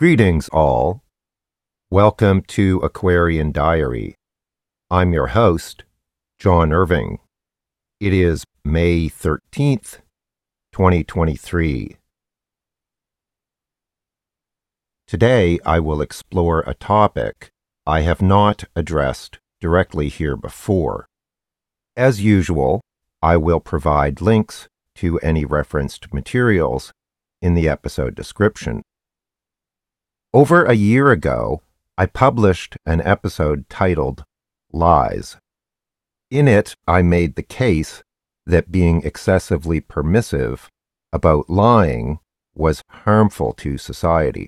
Greetings, all. Welcome to Aquarian Diary. I'm your host, John Irving. It is May 13th, 2023. Today, I will explore a topic I have not addressed directly here before. As usual, I will provide links to any referenced materials in the episode description. Over a year ago, I published an episode titled Lies. In it, I made the case that being excessively permissive about lying was harmful to society.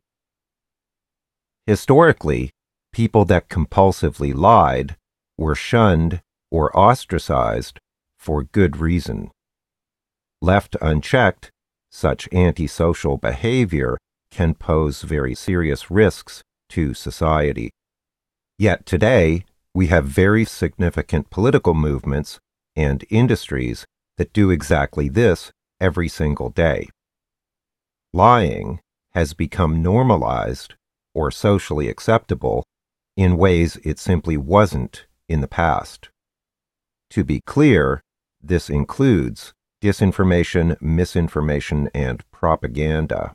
Historically, people that compulsively lied were shunned or ostracized for good reason. Left unchecked, such antisocial behavior can pose very serious risks to society. Yet today, we have very significant political movements and industries that do exactly this every single day. Lying has become normalized or socially acceptable in ways it simply wasn't in the past. To be clear, this includes disinformation, misinformation, and propaganda.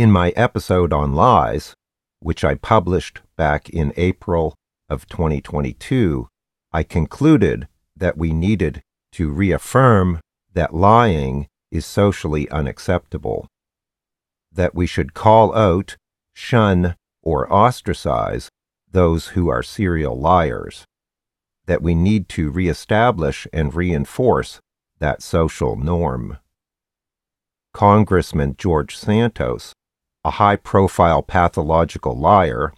In my episode on lies, which I published back in April of 2022, I concluded that we needed to reaffirm that lying is socially unacceptable, that we should call out, shun, or ostracize those who are serial liars, that we need to reestablish and reinforce that social norm. Congressman George Santos, a high profile pathological liar,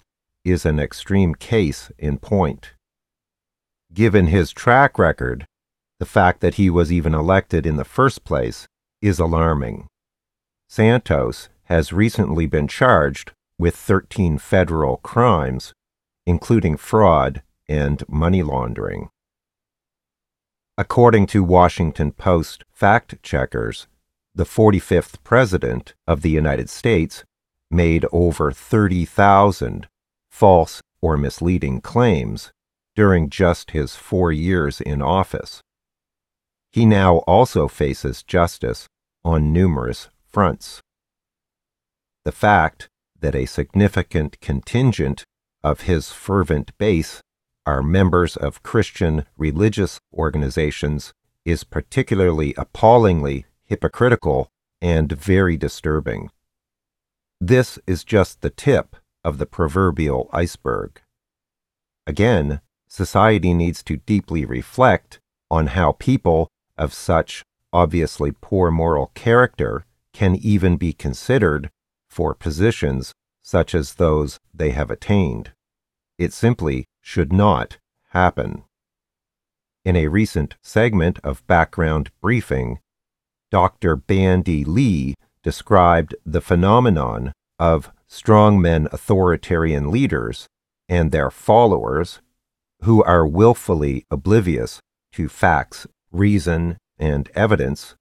is an extreme case in point. Given his track record, the fact that he was even elected in the first place is alarming. Santos has recently been charged with 13 federal crimes, including fraud and money laundering. According to Washington Post fact checkers, the 45th President of the United States made over 30,000 false or misleading claims during just his four years in office. He now also faces justice on numerous fronts. The fact that a significant contingent of his fervent base are members of Christian religious organizations is particularly appallingly hypocritical and very disturbing. This is just the tip of the proverbial iceberg. Again, society needs to deeply reflect on how people of such obviously poor moral character can even be considered for positions such as those they have attained. It simply should not happen. In a recent segment of Background Briefing, Dr. Bandy Lee described the phenomenon of strongmen authoritarian leaders and their followers who are willfully oblivious to facts, reason, and evidence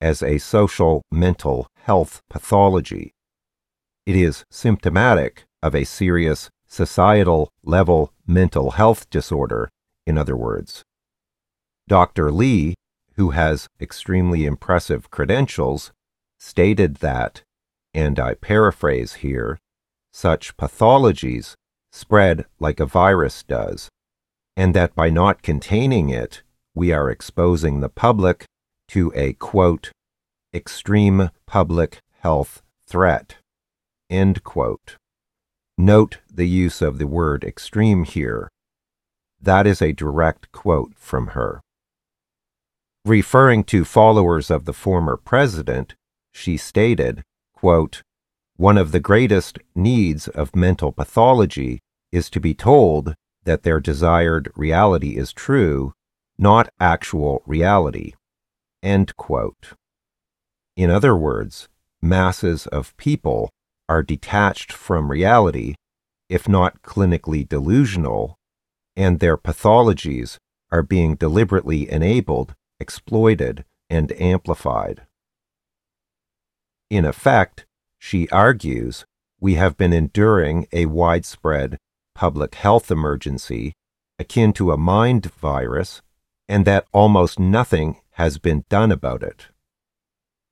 as a social mental health pathology. It is symptomatic of a serious societal level mental health disorder, in other words. Dr. Lee, who has extremely impressive credentials, stated that, and I paraphrase here, such pathologies spread like a virus does, and that by not containing it, we are exposing the public to a quote, extreme public health threat. End quote. Note the use of the word extreme here. That is a direct quote from her. Referring to followers of the former president, she stated, quote, One of the greatest needs of mental pathology is to be told that their desired reality is true, not actual reality. End quote. In other words, masses of people are detached from reality, if not clinically delusional, and their pathologies are being deliberately enabled, exploited, and amplified. In effect, she argues we have been enduring a widespread public health emergency akin to a mind virus, and that almost nothing has been done about it.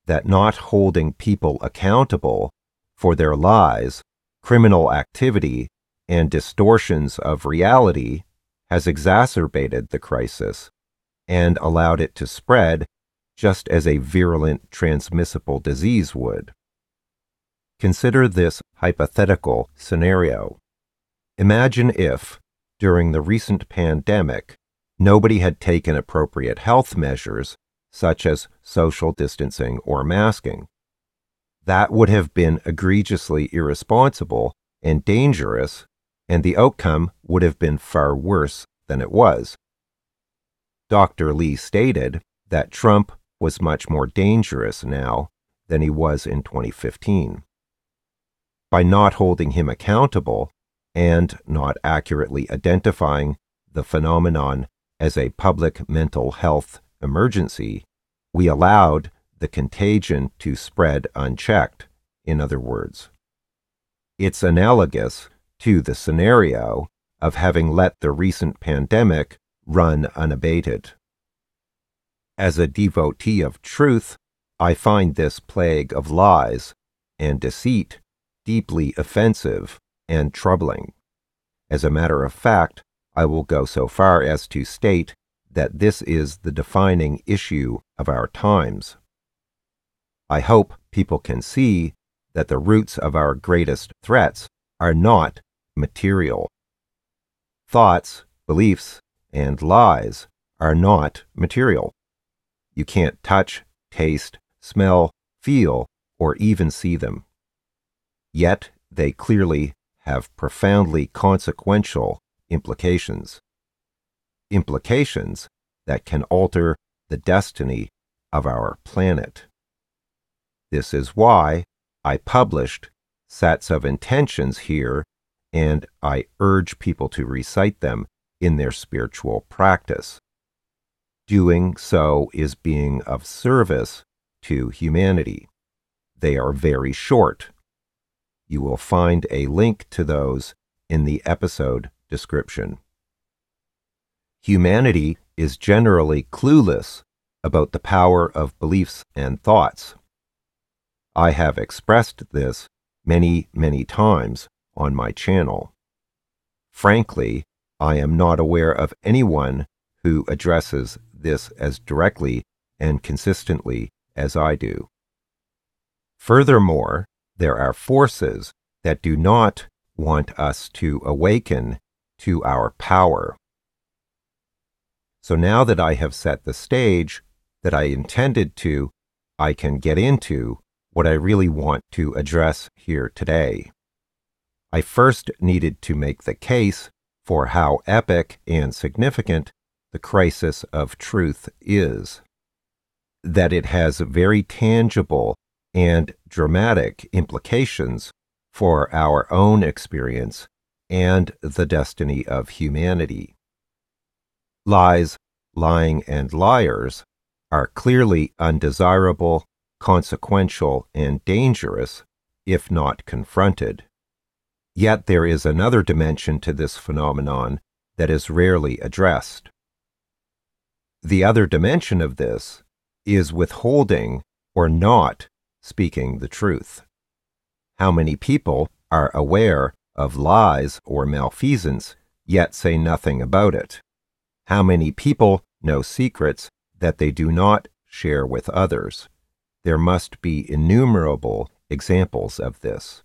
That not holding people accountable for their lies, criminal activity, and distortions of reality has exacerbated the crisis and allowed it to spread just as a virulent transmissible disease would. Consider this hypothetical scenario. Imagine if, during the recent pandemic, nobody had taken appropriate health measures, such as social distancing or masking. That would have been egregiously irresponsible and dangerous, and the outcome would have been far worse than it was. Dr. Lee stated that Trump was much more dangerous now than he was in 2015. By not holding him accountable and not accurately identifying the phenomenon as a public mental health emergency, we allowed the contagion to spread unchecked, in other words. It's analogous to the scenario of having let the recent pandemic run unabated. As a devotee of truth, I find this plague of lies and deceit deeply offensive and troubling. As a matter of fact, I will go so far as to state that this is the defining issue of our times. I hope people can see that the roots of our greatest threats are not material. Thoughts, beliefs, and lies are not material. You can't touch, taste, smell, feel, or even see them. Yet they clearly have profoundly consequential implications. Implications that can alter the destiny of our planet. This is why I published sets of intentions here and I urge people to recite them in their spiritual practice. Doing so is being of service to humanity. They are very short. You will find a link to those in the episode description. Humanity is generally clueless about the power of beliefs and thoughts. I have expressed this many, many times on my channel. Frankly, I am not aware of anyone who addresses this as directly and consistently as I do. Furthermore, there are forces that do not want us to awaken to our power. So now that I have set the stage that I intended to, I can get into what I really want to address here today. I first needed to make the case for how epic and significant the crisis of truth is. That it has very tangible and dramatic implications for our own experience and the destiny of humanity. Lies, lying, and liars are clearly undesirable, consequential, and dangerous if not confronted. Yet there is another dimension to this phenomenon that is rarely addressed. The other dimension of this is withholding or not speaking the truth. How many people are aware of lies or malfeasance yet say nothing about it? How many people know secrets that they do not share with others? There must be innumerable examples of this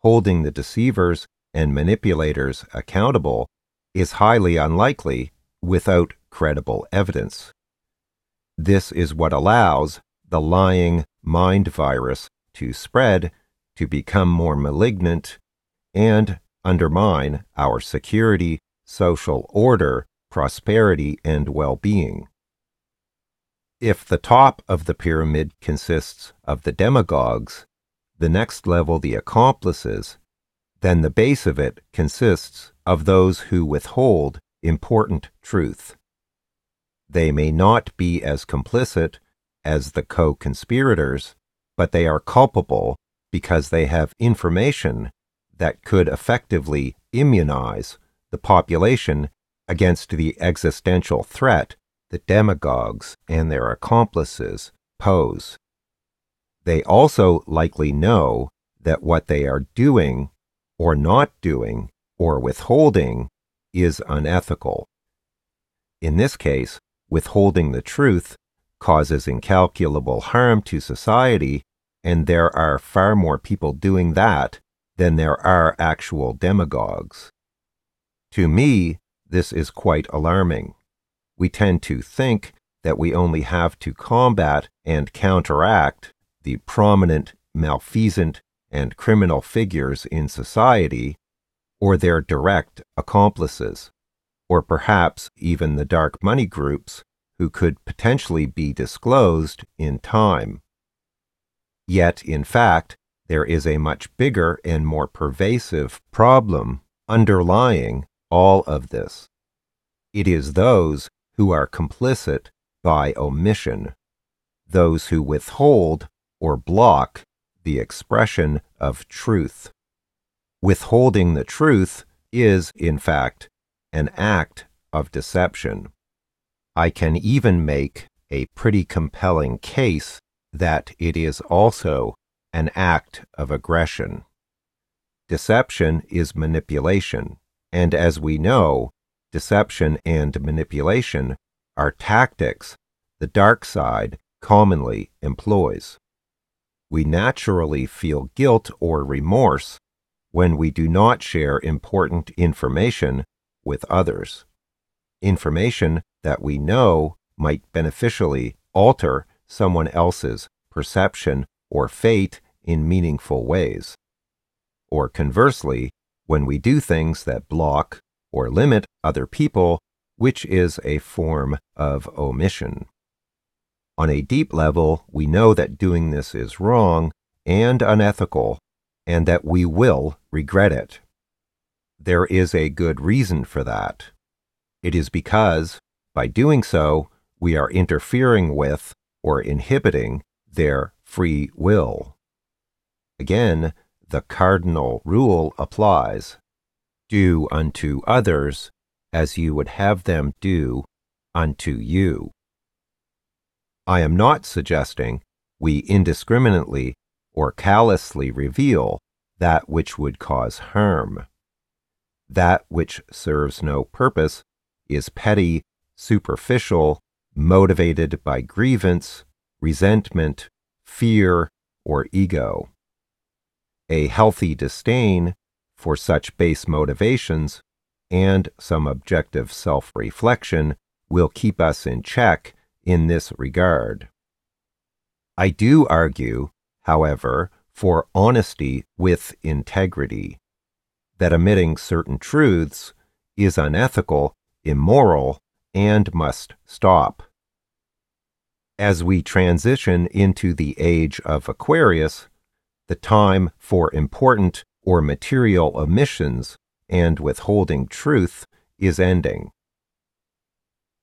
holding the deceivers and manipulators accountable is highly unlikely without credible evidence. This is what allows the lying mind virus to spread, to become more malignant, and undermine our security, social order, prosperity, and well being. If the top of the pyramid consists of the demagogues, the next level the accomplices, then the base of it consists of those who withhold important truth. They may not be as complicit as the co conspirators, but they are culpable because they have information that could effectively immunize the population against the existential threat the demagogues and their accomplices pose. They also likely know that what they are doing or not doing or withholding is unethical. In this case, withholding the truth causes incalculable harm to society, and there are far more people doing that than there are actual demagogues. To me, this is quite alarming. We tend to think that we only have to combat and counteract the prominent, malfeasant, and criminal figures in society, or their direct accomplices, or perhaps even the dark money groups who could potentially be disclosed in time. Yet, in fact, there is a much bigger and more pervasive problem underlying all of this. It is those who are complicit by omission, those who withhold or block the expression of truth. Withholding the truth is, in fact, an act of deception. I can even make a pretty compelling case that it is also an act of aggression. Deception is manipulation, and as we know, deception and manipulation are tactics the dark side commonly employs. We naturally feel guilt or remorse when we do not share important information with others. Information that we know might beneficially alter someone else's perception or fate in meaningful ways. Or conversely, when we do things that block or limit other people, which is a form of omission. On a deep level, we know that doing this is wrong and unethical, and that we will regret it. There is a good reason for that. It is because, by doing so, we are interfering with or inhibiting their free will. Again, the cardinal rule applies do unto others as you would have them do unto you. I am not suggesting we indiscriminately or callously reveal that which would cause harm. That which serves no purpose is petty, superficial, motivated by grievance, resentment, fear, or ego. A healthy disdain for such base motivations and some objective self reflection will keep us in check in this regard. I do argue, however, for honesty with integrity, that omitting certain truths is unethical, immoral, and must stop. As we transition into the age of Aquarius, the time for important or material omissions and withholding truth is ending.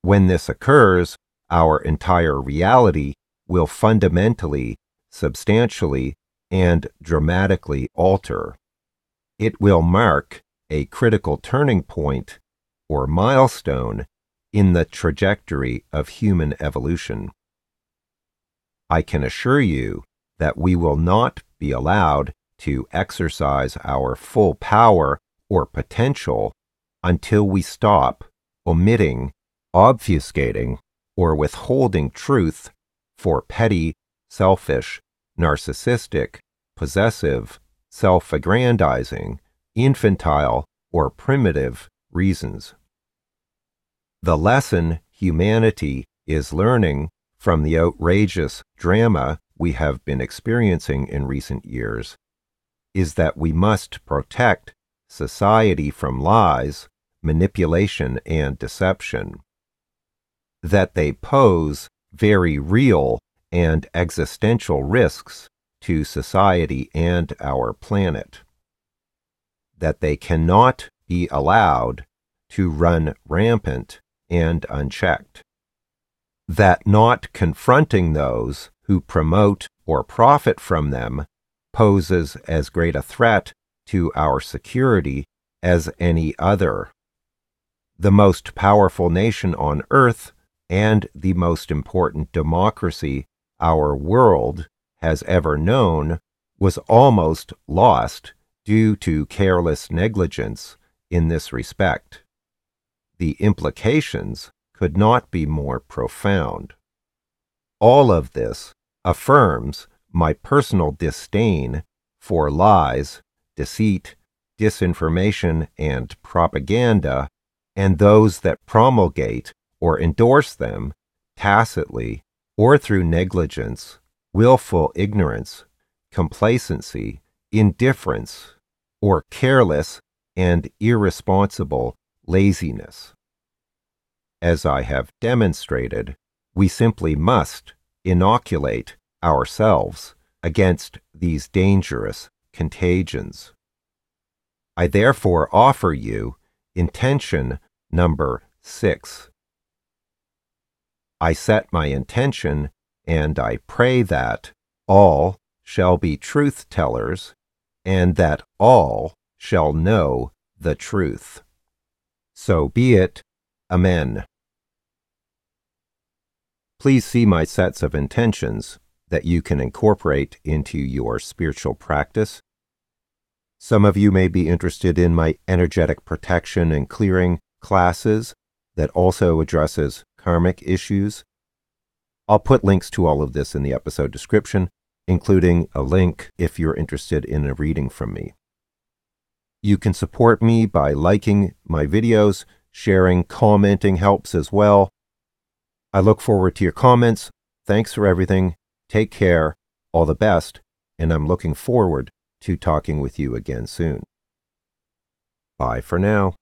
When this occurs, our entire reality will fundamentally, substantially, and dramatically alter. It will mark a critical turning point or milestone in the trajectory of human evolution. I can assure you that we will not be allowed to exercise our full power or potential until we stop omitting, obfuscating, or withholding truth for petty, selfish, narcissistic, possessive, self aggrandizing, infantile, or primitive reasons. The lesson humanity is learning from the outrageous drama we have been experiencing in recent years is that we must protect society from lies, manipulation, and deception. That they pose very real and existential risks to society and our planet. That they cannot be allowed to run rampant and unchecked. That not confronting those who promote or profit from them poses as great a threat to our security as any other. The most powerful nation on earth and the most important democracy our world has ever known was almost lost due to careless negligence in this respect. The implications could not be more profound. All of this affirms my personal disdain for lies, deceit, disinformation, and propaganda, and those that promulgate or endorse them tacitly or through negligence, willful ignorance, complacency, indifference, or careless and irresponsible laziness. As I have demonstrated, we simply must inoculate ourselves against these dangerous contagions. I therefore offer you intention number six. I set my intention and I pray that all shall be truth tellers and that all shall know the truth. So be it. Amen. Please see my sets of intentions that you can incorporate into your spiritual practice. Some of you may be interested in my energetic protection and clearing classes that also addresses karmic issues. I'll put links to all of this in the episode description, including a link if you're interested in a reading from me. You can support me by liking my videos, sharing, commenting helps as well. I look forward to your comments. Thanks for everything. Take care. All the best. And I'm looking forward to talking with you again soon. Bye for now.